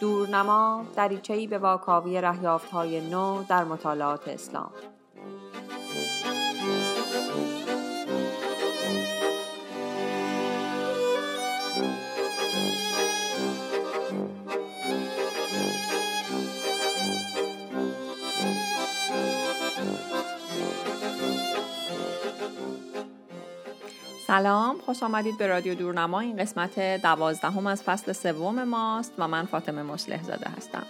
دورنما دریچهای به واکاوی های نو در مطالعات اسلام. سلام خوش آمدید به رادیو دورنما. این قسمت دوازدهم از فصل سوم ماست و من فاطمه مسلح زاده هستم.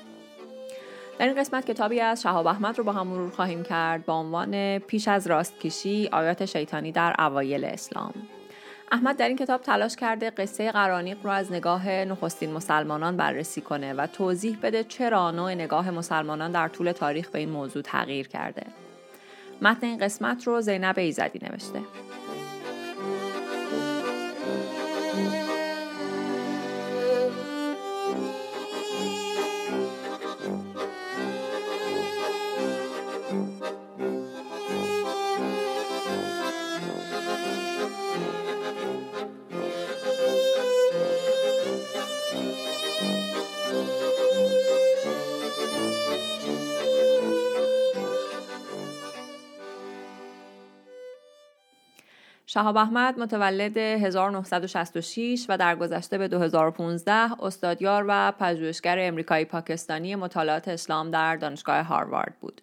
در این قسمت کتابی از شهاب احمد رو با هم مرور خواهیم کرد با عنوان پیش از راستکشی آیات شیطانی در اوایل اسلام. احمد در این کتاب تلاش کرده قصه قرانیق رو از نگاه نخستین مسلمانان بررسی کنه و توضیح بده چرا نوع نگاه مسلمانان در طول تاریخ به این موضوع تغییر کرده. متن این قسمت رو زینب ایزدی نوشته. شهاب احمد متولد 1966 و در گذشته به 2015 استادیار و پژوهشگر امریکایی پاکستانی مطالعات اسلام در دانشگاه هاروارد بود.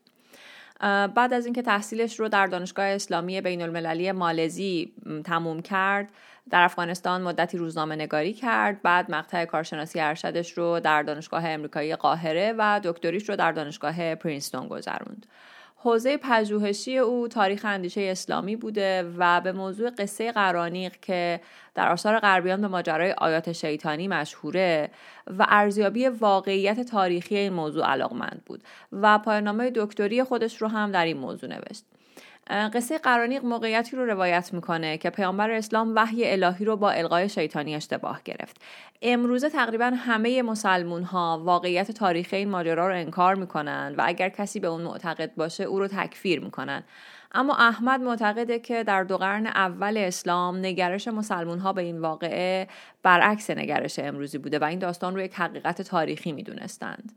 بعد از اینکه تحصیلش رو در دانشگاه اسلامی بین المللی مالزی تموم کرد در افغانستان مدتی روزنامه نگاری کرد بعد مقطع کارشناسی ارشدش رو در دانشگاه امریکایی قاهره و دکتریش رو در دانشگاه پرینستون گذروند حوزه پژوهشی او تاریخ اندیشه اسلامی بوده و به موضوع قصه قرانیق که در آثار غربیان به ماجرای آیات شیطانی مشهوره و ارزیابی واقعیت تاریخی این موضوع علاقمند بود. و پایانامه دکتری خودش رو هم در این موضوع نوشت. قصه قرانیق موقعیتی رو روایت می‌کنه که پیامبر اسلام وحی الهی رو با القای شیطانی اشتباه گرفت. امروزه تقریبا همه مسلمون ها واقعیت تاریخی این ماجرا رو انکار می‌کنن و اگر کسی به اون معتقد باشه او رو تکفیر می‌کنن. اما احمد معتقده که در دو قرن اول اسلام نگرش مسلمون ها به این واقعه برعکس نگرش امروزی بوده و این داستان رو یک حقیقت تاریخی می‌دونستند.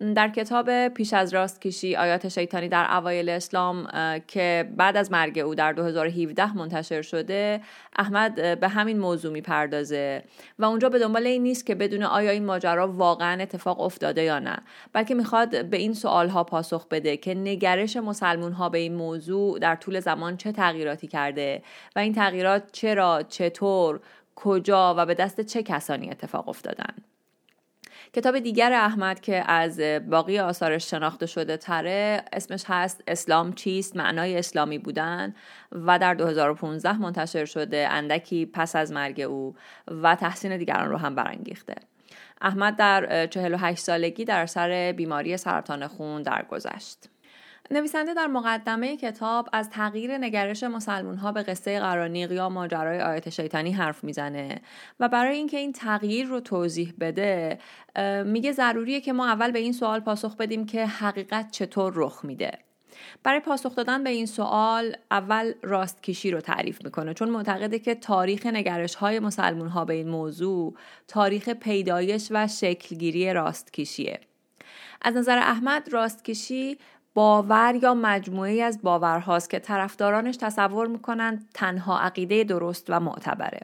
در کتاب پیش از راست کشی آیات شیطانی در اوایل اسلام که بعد از مرگ او در 2017 منتشر شده احمد به همین موضوع می‌پردازه. و اونجا به دنبال این نیست که بدون آیا این ماجرا واقعا اتفاق افتاده یا نه بلکه می‌خواد به این سوال ها پاسخ بده که نگرش مسلمون ها به این موضوع در طول زمان چه تغییراتی کرده و این تغییرات چرا چطور کجا و به دست چه کسانی اتفاق افتادن. کتاب دیگر احمد که از باقی آثارش شناخته شده تره اسمش هست اسلام چیست معنای اسلامی بودن و در 2015 منتشر شده اندکی پس از مرگ او و تحسین دیگران رو هم برانگیخته احمد در 48 سالگی در سر بیماری سرطان خون درگذشت. نویسنده در مقدمه کتاب از تغییر نگرش مسلمون ها به قصه قرانیق یا ماجرای آیت شیطانی حرف می‌زنه و برای اینکه این تغییر رو توضیح بده میگه ضروریه که ما اول به این سوال پاسخ بدیم که حقیقت چطور رخ میده. برای پاسخ دادن به این سوال اول راستکشی رو تعریف می‌کنه چون معتقده که تاریخ نگرش های مسلمون ها به این موضوع تاریخ پیدایش و شکلگیری راستکشیه از نظر احمد راستکشی باور یا مجموعی از باورهاست که طرفدارانش تصور می‌کنند تنها عقیده درست و معتبره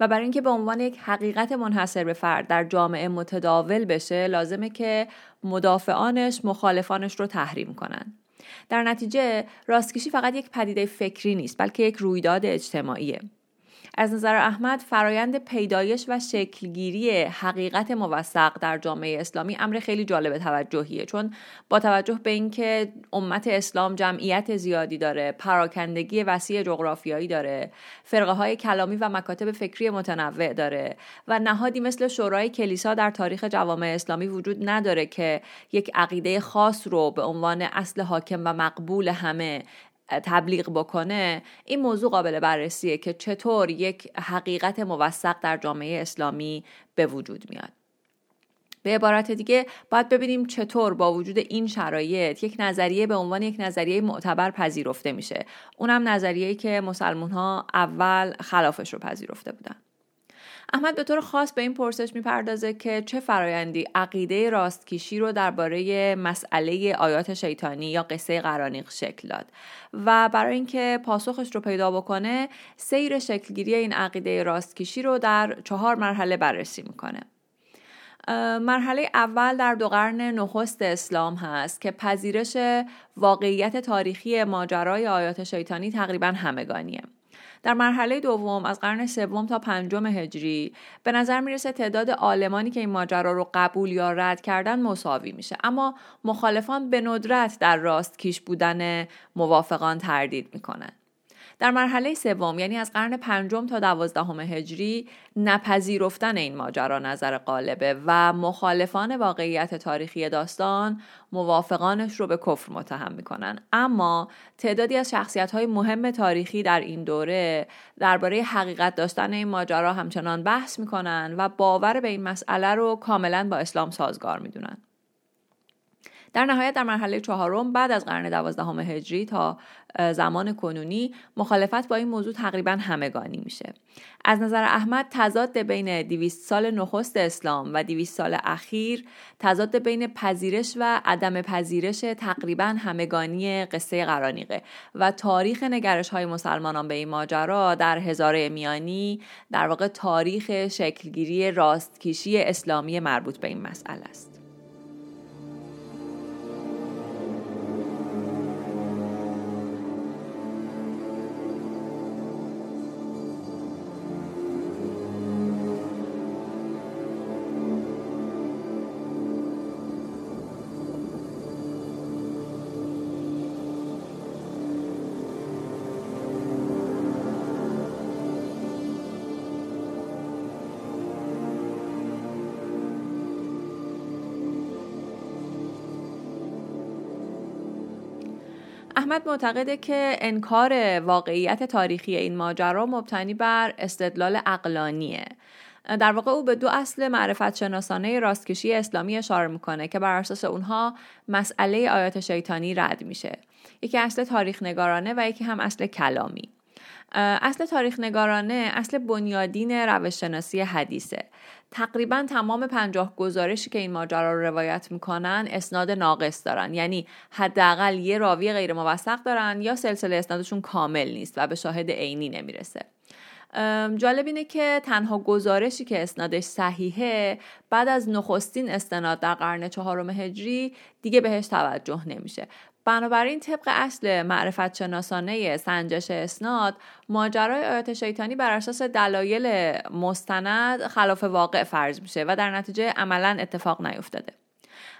و برای اینکه به عنوان یک حقیقت منحصر به فرد در جامعه متداول بشه لازمه که مدافعانش مخالفانش رو تحریم کنند. در نتیجه راستکشی فقط یک پدیده فکری نیست بلکه یک رویداد اجتماعیه از نظر احمد فرایند پیدایش و شکلگیری حقیقت موثق در جامعه اسلامی امر خیلی جالب توجهیه. چون با توجه به اینکه امت اسلام جمعیت زیادی داره پراکندگی وسیع جغرافیایی داره فرقه های کلامی و مکاتب فکری متنوع داره و نهادی مثل شورای کلیسا در تاریخ جوامع اسلامی وجود نداره که یک عقیده خاص رو به عنوان اصل حاکم و مقبول همه تبلیغ بکنه این موضوع قابل بررسیه که چطور یک حقیقت موثق در جامعه اسلامی به وجود میاد. به عبارت دیگه باید ببینیم چطور با وجود این شرایط یک نظریه به عنوان یک نظریه معتبر پذیرفته میشه. اونم نظریه‌ای که مسلمون ها اول خلافش رو پذیرفته بودن. احمد به طور خاص به این پرسش می‌پردازه که چه فرایندی عقیده راستکیشی رو درباره مسئله آیات شیطانی یا قصه قرانیق شکل داد و برای اینکه پاسخش رو پیدا بکنه سیر شکلگیری این عقیده راستکیشی رو در چهار مرحله بررسی می‌کنه. مرحله اول در دو قرن نخست اسلام هست که پذیرش واقعیت تاریخی ماجرای آیات شیطانی تقریبا همگانیه. در مرحله دوم از قرن سوم تا پنجم هجری به نظر می‌رسه تعداد آلمانی که این ماجرا رو قبول یا رد کردن مساوی میشه. اما مخالفان به ندرت در راست کیش بودن موافقان تردید می‌کنن. در مرحله سوم یعنی از قرن پنجم تا دوازدهم هجری نپذیرفتن این ماجرا نظر قالبه و مخالفان واقعیت تاریخی داستان موافقانش رو به کفر متهم می‌کنن. اما تعدادی از شخصیت های مهم تاریخی در این دوره درباره حقیقت داشتن این ماجرا همچنان بحث می‌کنن و باور به این مسئله رو کاملا با اسلام سازگار می‌دونن. در نهایت در مرحله چهارم بعد از قرن دوازدهم هجری تا زمان کنونی مخالفت با این موضوع تقریبا همگانی میشه. از نظر احمد تضاد بین 200 سال نخست اسلام و 200 سال اخیر تضاد بین پذیرش و عدم پذیرش تقریبا همگانی قصه قرانیقه و تاریخ نگرش های مسلمانان به این ماجرا در هزاره میانی در واقع تاریخ شکلگیری راستکیشی اسلامی مربوط به این مسئله است. احمد معتقده که انکار واقعیت تاریخی این ماجرا مبتنی بر استدلال اقلانیه در واقع او به دو اصل معرفت شناسانه راستکشی اسلامی اشاره می‌کنه که بر اساس اونها مسئله آیات شیطانی رد میشه. یکی اصل تاریخ نگارانه و یکی هم اصل کلامی. اصل تاریخ نگارانه اصل بنیادین روش شناسی حدیثه. تقریبا تمام پنجاه گزارشی که این ماجرا رو روایت می‌کنن اسناد ناقص دارن. یعنی حداقل یه راوی غیر موثق دارن یا سلسله اسنادشون کامل نیست و به شاهد عینی نمی‌رسه. جالب اینه که تنها گزارشی که اسنادش صحیحه بعد از نخستین استناد در قرن چهارم هجری دیگه بهش توجه نمیشه. بنابراین طبق اصل معرفت شناسانه سنجش اسناد ماجرای آیات شیطانی بر اساس دلایل مستند خلاف واقع فرض میشه و در نتیجه عملا اتفاق نیفتاده.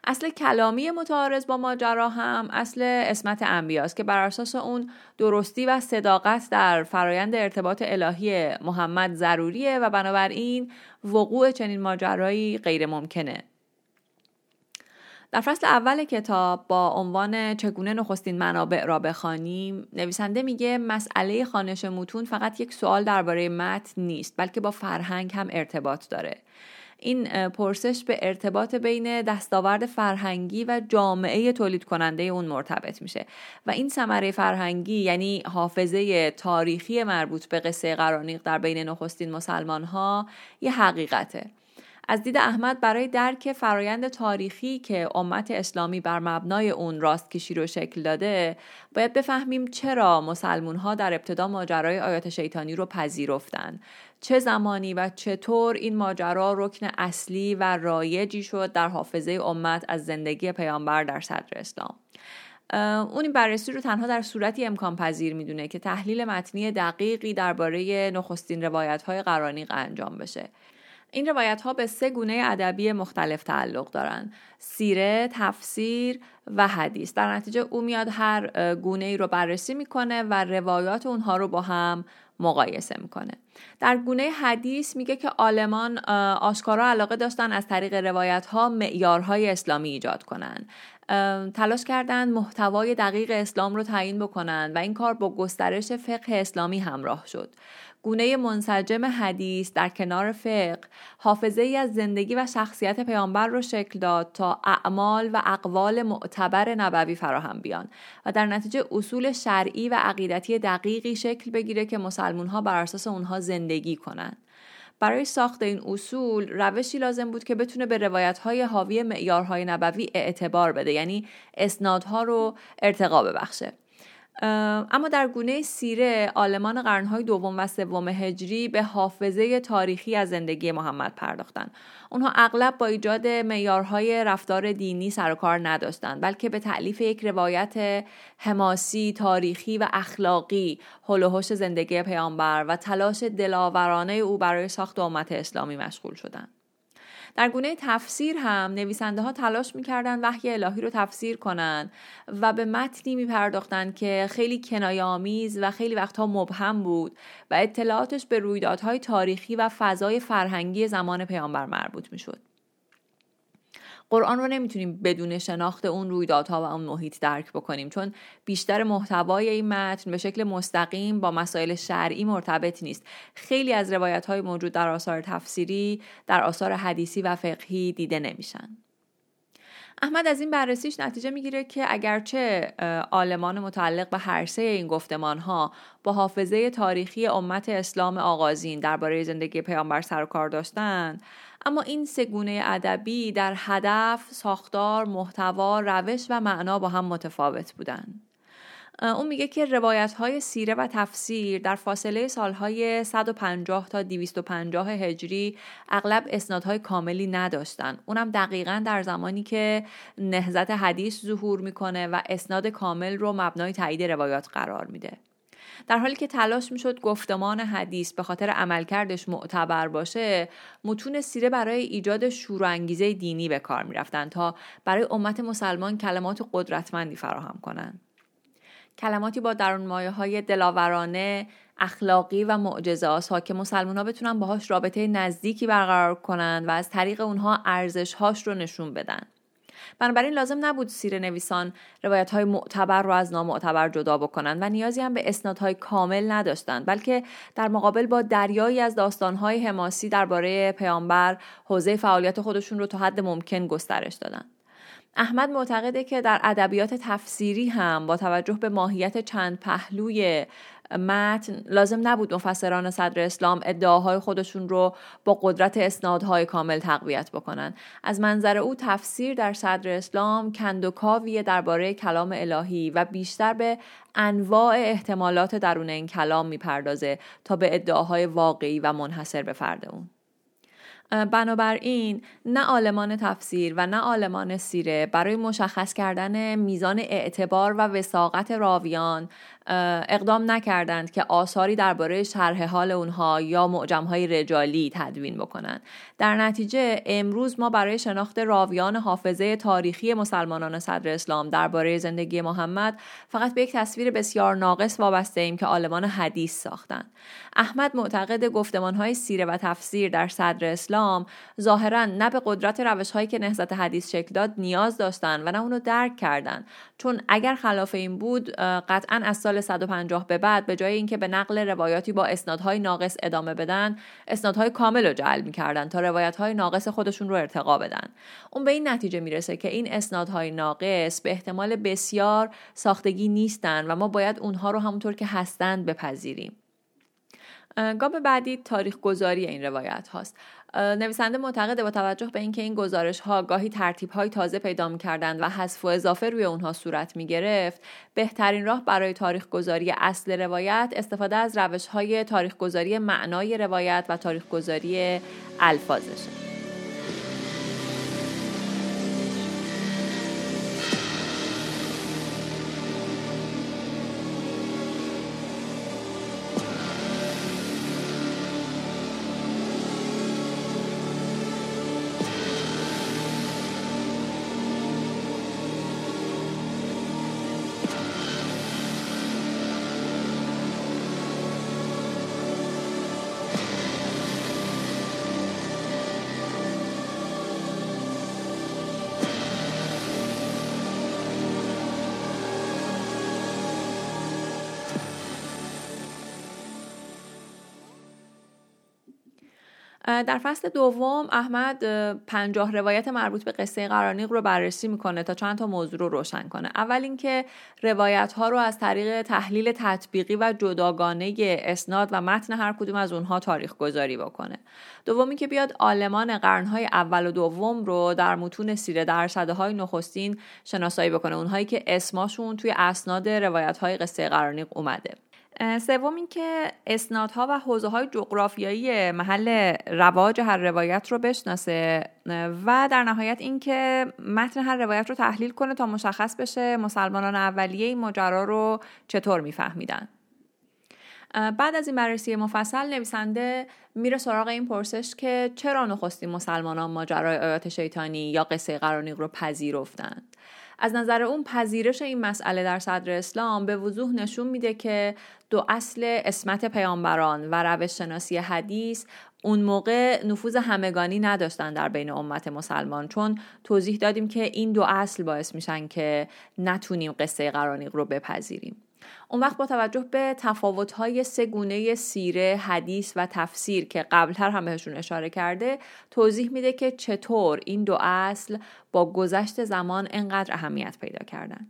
اصل کلامی متعارض با ماجرا هم اصل اسمت انبیاست که بر اساس اون درستی و صداقت در فرایند ارتباط الهی محمد ضروریه و بنابراین وقوع چنین ماجرایی غیر ممکنه در فصل اول کتاب با عنوان چگونه نخستین منابع را بخوانیم نویسنده میگه مسئله خانش متون فقط یک سوال درباره متن نیست بلکه با فرهنگ هم ارتباط داره. این پرسش به ارتباط بین دستاورد فرهنگی و جامعه تولید کننده اون مرتبط میشه و این ثمره فرهنگی یعنی حافظه تاریخی مربوط به قصه قرانیق در بین نخستین مسلمان ها یه حقیقته. از دید احمد برای درک فرایند تاریخی که امت اسلامی بر مبنای اون راستکشی رو شکل داده باید بفهمیم چرا مسلمون ها در ابتدا ماجرای آیات شیطانی رو پذیرفتن. چه زمانی و چطور این ماجرا رکن اصلی و رایجی شد در حافظه امت از زندگی پیامبر در صدر اسلام. اون این بررسی رو تنها در صورتی امکان پذیر می‌دونه که تحلیل متنی دقیقی درباره نخستین روایت های قرانیق انجام بشه. این روایت ها به سه گونه ادبی مختلف تعلق دارند. سیره، تفسیر و حدیث. در نتیجه او میاد هر گونه ای رو بررسی می‌کنه و روایات اونها رو با هم مقایسه می‌کنه. در گونه حدیث میگه که آلمان آشکارا علاقه داشتن از طریق روایت ها معیارهای اسلامی ایجاد کنن. تلاش کردند محتوای دقیق اسلام رو تعیین بکنند و این کار با گسترش فقه اسلامی همراه شد. گونه منسجم حدیث در کنار فقه حافظه ای از زندگی و شخصیت پیامبر رو شکل داد تا اعمال و اقوال معتبر نبوی فراهم بیان و در نتیجه اصول شرعی و عقیدتی دقیقی شکل بگیره که مسلمون ها بر اساس اونها زندگی کنند. برای ساخت این اصول روشی لازم بود که بتونه به روایت های حاوی معیارهای نبوی اعتبار بده یعنی اسنادها رو ارتقا ببخشه اما در گونه سیره آلمان قرنهای دوم و سوم هجری به حافظه تاریخی از زندگی محمد پرداختند. اونها اغلب با ایجاد معیارهای رفتار دینی سر و کار نداشتند بلکه به تعلیف یک روایت حماسی تاریخی و اخلاقی هلوهوش زندگی پیامبر و تلاش دلاورانه او برای ساخت امت اسلامی مشغول شدند. در گونه تفسیر هم نویسنده ها تلاش می‌کردن وحی الهی رو تفسیر کنند و به متنی میپرداختند که خیلی کنایه آمیز و خیلی وقتها مبهم بود و اطلاعاتش به رویدادهای تاریخی و فضای فرهنگی زمان پیامبر مربوط می‌شد. قرآن رو نمی‌تونیم بدون شناخت اون رویدادها و اون محیط درک بکنیم چون بیشتر محتوای این متن به شکل مستقیم با مسائل شرعی مرتبط نیست. خیلی از روایت های موجود در آثار تفسیری در آثار حدیثی و فقهی دیده نمیشن. احمد از این بررسیش نتیجه می‌گیره که اگرچه آلمان متعلق به هر سه این گفتمان ها با حافظه تاریخی امت اسلام آغازین درباره زندگی پیامبر سر و کار داشتند اما این سگونه ادبی در هدف، ساختار، محتوا، روش و معنا با هم متفاوت بودند. اون میگه که روایت های سیره و تفسیر در فاصله سالهای 150 تا 250 هجری اغلب اسنادهای کاملی نداشتن اونم دقیقا در زمانی که نهزت حدیث ظهور می‌کنه و اسناد کامل رو مبنای تایید روایات قرار میده در حالی که تلاش می‌شد گفتمان حدیث به خاطر عملکردش معتبر باشه متون سیره برای ایجاد شور و انگیزه دینی به کار می‌رفتند تا برای امت مسلمان کلمات قدرتمندی فراهم کنند. کلماتی با درون مایه های دلاورانه اخلاقی و معجزه ها که مسلمان ها بتونن باهاش رابطه نزدیکی برقرار کنند و از طریق اونها ارزش هاش رو نشون بدن. بنابراین لازم نبود سیر نویسان روایت های معتبر رو از نامعتبر جدا بکنند و نیازی هم به اسنادهای کامل نداشتند بلکه در مقابل با دریایی از داستانهای حماسی درباره پیامبر حوزه فعالیت خودشون رو تا حد ممکن گسترش دادند. احمد معتقده که در ادبیات تفسیری هم با توجه به ماهیت چند پهلوی متن لازم نبود مفسران صدر اسلام ادعاهای خودشون رو با قدرت اسنادهای کامل تقویت بکنن. از منظر او تفسیر در صدر اسلام کندوکاویه درباره کلام الهی و بیشتر به انواع احتمالات درون این کلام می‌پردازه تا به ادعاهای واقعی و منحصر به فرد اون. بنابراین نه آلمان تفسیر و نه آلمان سیره برای مشخص کردن میزان اعتبار و وساقت راویان اقدام نکردند که آثاری درباره شرح حال اونها یا معجمهای رجالی تدوین بکنند. در نتیجه امروز ما برای شناخت راویان حافظه تاریخی مسلمانان صدر اسلام درباره زندگی محمد فقط به یک تصویر بسیار ناقص وابسته ایم که آلمان حدیث ساختند. احمد معتقد گفتمانهای سیره و تفسیر در صدر اسلام ظاهرا نه به قدرت روشهایی که نهضت حدیث شکل داد نیاز داشتند و نه اونو درک کردند. چون اگر خلاف این بود قطعا از سال 150 به بعد به جای اینکه به نقل روایاتی با اسنادهای ناقص ادامه بدن اسنادهای کامل رو جعل می‌کردن تا روایتهای ناقص خودشون رو ارتقا بدن. اون به این نتیجه می‌رسه که این اسنادهای ناقص به احتمال بسیار ساختگی نیستن و ما باید اونها رو همونطور که هستند بپذیریم. گام بعدی تاریخ گذاری این روایت هاست. نویسنده معتقده با توجه به اینکه این گزارش ها گاهی ترتیب های تازه پیدا می کردند و حذف و اضافه روی اونها صورت می گرفت بهترین راه برای تاریخ گذاری اصل روایت استفاده از روش های تاریخ گذاری معنای روایت و تاریخ گذاری الفاظشه. در فصل دوم احمد پنجاه روایت مربوط به قصه قرانیق رو بررسی می‌کنه تا چند تا موضوع رو روشن کنه. اول اینکه روایت ها رو از طریق تحلیل تطبیقی و جداگانه اسناد و متن هر کدوم از اونها تاریخ گذاری بکنه. دومی که بیاد آلمان قرنهای اول و دوم رو در متون سیره در صده های نخستین شناسایی بکنه. اونهایی که اسماشون توی اسناد روایت های قصه قرانیق اومده. سوم اینکه اسنادها و حوزه های جغرافیایی محل رواج هر روایت رو بشناسه. و در نهایت اینکه متن هر روایت رو تحلیل کنه تا مشخص بشه مسلمانان اولیه این ماجرا رو چطور میفهمیدن. بعد از این بررسی مفصل نویسنده میره سراغ این پرسش که چرا نخستین مسلمانان ماجرای آیات شیطانی یا قصه قرانیق رو پذیرفتند؟ از نظر اون پذیرش این مسئله در صدر اسلام به وضوح نشون میده که دو اصل اسمت پیامبران و روش شناسی حدیث اون موقع نفوذ همگانی نداشتن در بین امت مسلمان چون توضیح دادیم که این دو اصل باعث میشن که نتونیم قصه قرانیق رو بپذیریم. اون وقت با توجه به تفاوت‌های سگونه سیره، حدیث و تفسیر که قبلتر هم بهشون اشاره کرده توضیح میده که چطور این دو اصل با گذشت زمان انقدر اهمیت پیدا کردن.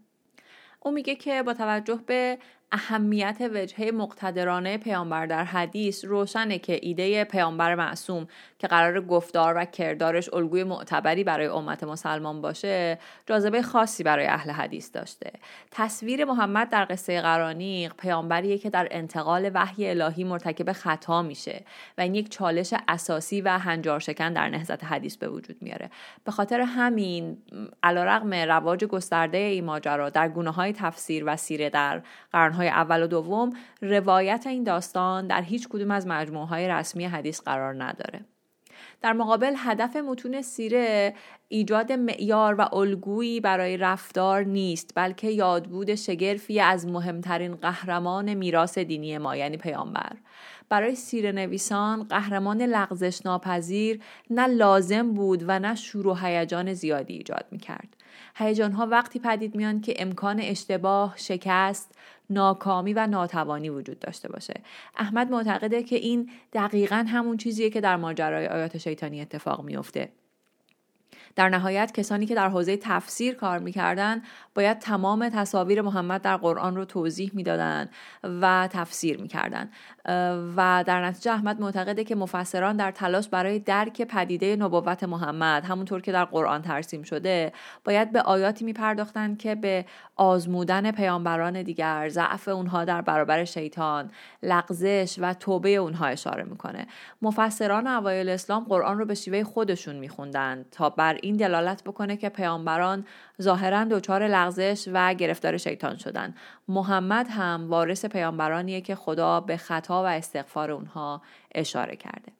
او میگه که با توجه به اهمیت وجهه مقتدرانه پیامبر در حدیث روشنه که ایده پیامبر معصوم که قرار گفتار و کردارش الگوی معتبری برای امت مسلمان باشه جاذبه خاصی برای اهل حدیث داشته. تصویر محمد در قصه قرانیق پیامبریه که در انتقال وحی الهی مرتکب خطا میشه و این یک چالش اساسی و هنجار شکن در نهضت حدیث به وجود میاره. به خاطر همین علیرغم رواج گسترده این ماجرا در گونه های تفسیر و سیره در قرنهای اول و دوم روایت این داستان در هیچ کدوم از مجموعه های رسمی حدیث قرار نداره. در مقابل هدف متون سیره ایجاد معیار و الگویی برای رفتار نیست بلکه یادبود شگرفی از مهمترین قهرمان میراث دینی ما یعنی پیامبر برای سیره نویسان قهرمان لغزش ناپذیر نه لازم بود و نه شور و هیجان زیادی ایجاد می کرد. هیجان ها وقتی پدید میان که امکان اشتباه، شکست، ناکامی و ناتوانی وجود داشته باشه. احمد معتقده که این دقیقا همون چیزیه که در ماجرای آیات شیطانی اتفاق میافته. در نهایت کسانی که در حوزه تفسیر کار می‌کردن باید تمام تصاویر محمد در قرآن رو توضیح می‌دادند و تفسیر می‌کردن. و در نتیجه احمد معتقده که مفسران در تلاش برای درک پدیده نبوت محمد همونطور که در قرآن ترسیم شده باید به آیاتی میپرداختند که به آزمودن پیامبران دیگر ضعف اونها در برابر شیطان لغزش و توبه اونها اشاره می‌کنه. مفسران اوایل اسلام قرآن رو به شیوه خودشون میخوندن تا بر این دلالت بکنه که پیامبران ظاهرا دچار لغزش و گرفتار شیطان شدن. محمد هم وارث پیامبرانیه که خدا به خطا و استغفار اونها اشاره کرده.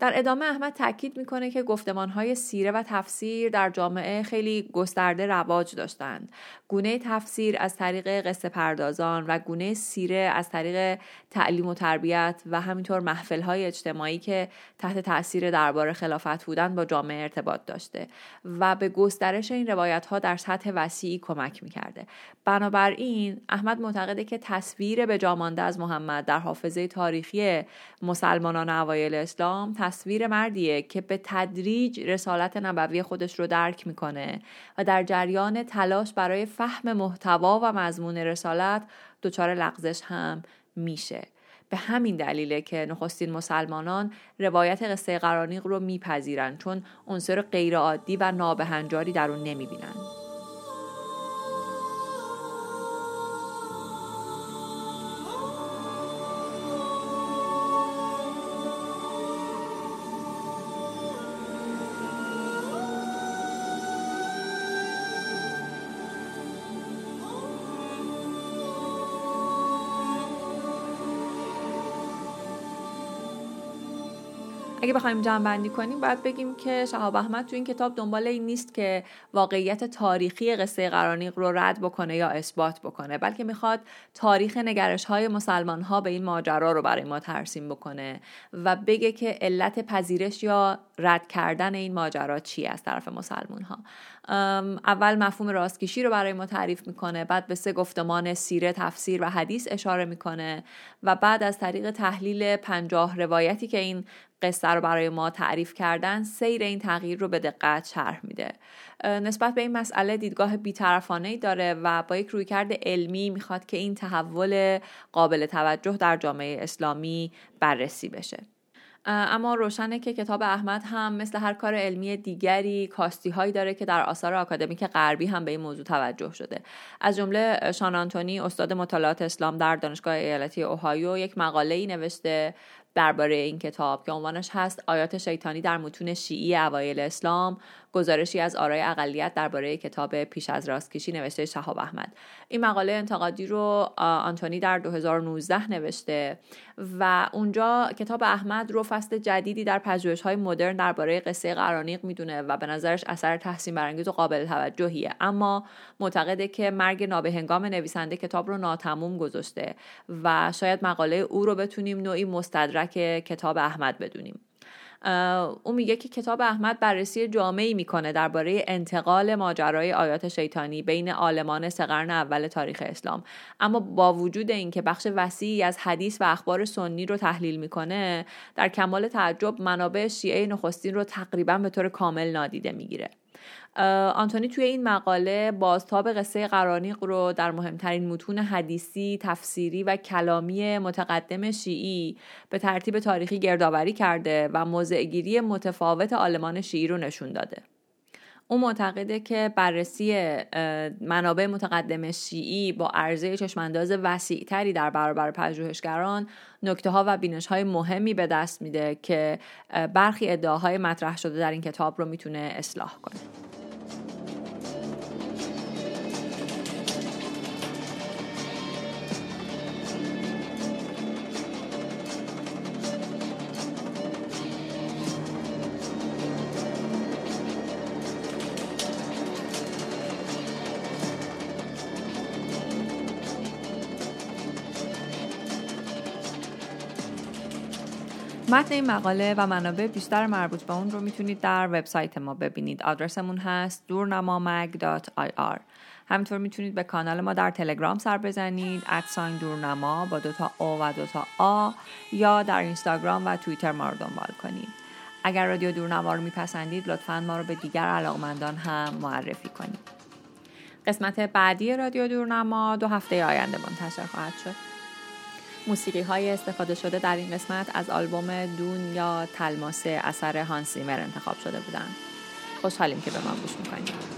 در ادامه احمد تاکید می‌کنه که گفتمانهای سیره و تفسیر در جامعه خیلی گسترده رواج داشتند. گونه تفسیر از طریق قصه پردازان و گونه سیره از طریق تعلیم و تربیت و همینطور محفلهای اجتماعی که تحت تاثیر دربار خلافت بودند با جامعه ارتباط داشته و به گسترش این روایت ها در سطح وسیعی کمک می‌کرده. بنابراین احمد معتقده که تصویر به جامانده از محمد در حافظه تاریخی مسلمانان اوایل اسلام تصویر مردیه که به تدریج رسالت نبوی خودش رو درک می‌کنه و در جریان تلاش برای فهم محتوا و مضمون رسالت دچار لغزش هم میشه. به همین دلیله که نخستین مسلمانان روایت قصه قرانیق رو میپذیرن چون عنصر غیرعادی و نابهنجاری در اون نمی‌بینن. اگه بخوایم جمع بندی کنیم باید بگیم که شهاب احمد تو این کتاب دنبال این نیست که واقعیت تاریخی قصه قرانیق رو رد بکنه یا اثبات بکنه بلکه می‌خواد تاریخ نگرش های مسلمان ها به این ماجرا رو برای ما ترسیم بکنه و بگه که علت پذیرش یا رد کردن این ماجرا چی از طرف مسلمان ها اول مفهوم راستکشی رو برای ما تعریف می‌کنه بعد به سه گفتمان سیره تفسیر و حدیث اشاره می‌کنه و بعد از طریق تحلیل پنجاه روایتی که این قصه رو برای ما تعریف کردن سیر این تغییر رو به دقت شرح میده. نسبت به این مسئله دیدگاه بیطرفانه داره و با یک رویکرد علمی می‌خواد که این تحول قابل توجه در جامعه اسلامی بررسی بشه. اما روشنه که کتاب احمد هم مثل هر کار علمی دیگری کاستی هایی داره که در آثار آکادمیک غربی هم به این موضوع توجه شده. از جمله شان آنتونی استاد مطالعات اسلام در دانشگاه ایالتی اوهایو یک مقاله ای نوشته درباره این کتاب که عنوانش هست آیات شیطانی در متون شیعی اوایل اسلام گزارشی از آرای اقلیت درباره کتاب پیش از راستکشی نوشته شهاب احمد. این مقاله انتقادی رو آنتونی در 2019 نوشته و اونجا کتاب احمد رو فصل جدیدی در پژوهش های مدرن درباره قصه قرانیق می‌دونه و به نظرش اثر تحسین برانگیز و قابل توجهیه. اما معتقده که مرگ نابهنگام نویسنده کتاب رو ناتموم گذاشته و شاید مقاله او رو بتونیم نوعی مستدرک کتاب احمد بدونیم. او میگه که کتاب احمد بررسی جامعی می‌کنه درباره انتقال ماجرای آیات شیطانی بین عالمان سه قرن اول تاریخ اسلام. اما با وجود اینکه بخش وسیعی از حدیث و اخبار سنی رو تحلیل می‌کنه در کمال تعجب منابع شیعه نخستین رو تقریبا به طور کامل نادیده می‌گیره. آنتونی توی این مقاله بازتاب قصه قرانیق رو در مهمترین متون حدیثی، تفسیری و کلامی متقدم شیعی به ترتیب تاریخی گردآوری کرده و موضعگیری متفاوت آلمان شیعی رو نشون داده. او معتقده که بررسی منابع متقدم شیعی با عرضه چشمانداز وسیعتری در برابر پژوهشگران نکته ها و بینش های مهمی به دست میده که برخی ادعاهای مطرح شده در این کتاب رو می‌تونه اصلاح کنه. متن این مقاله و منابع بیشتر مربوط به اون رو می‌تونید در وبسایت ما ببینید. آدرسمون هست دورنمامگ.ir همینطور می‌تونید به کانال ما در تلگرام سر بزنید ادساین دورنما با دوتا او و دوتا آ یا در اینستاگرام و توییتر ما رو دنبال کنید. اگر رادیو دورنما رو میپسندید لطفا ما رو به دیگر علاقمندان هم معرفی کنید. قسمت بعدی رادیو دورنما دو هفته آینده منتشر خواهد شد. موسیقی های استفاده شده در این قسمت از آلبوم دون یا تلماسه اثر هانسیمر انتخاب شده بودند خوشحالیم که به ما گوش می‌کنید.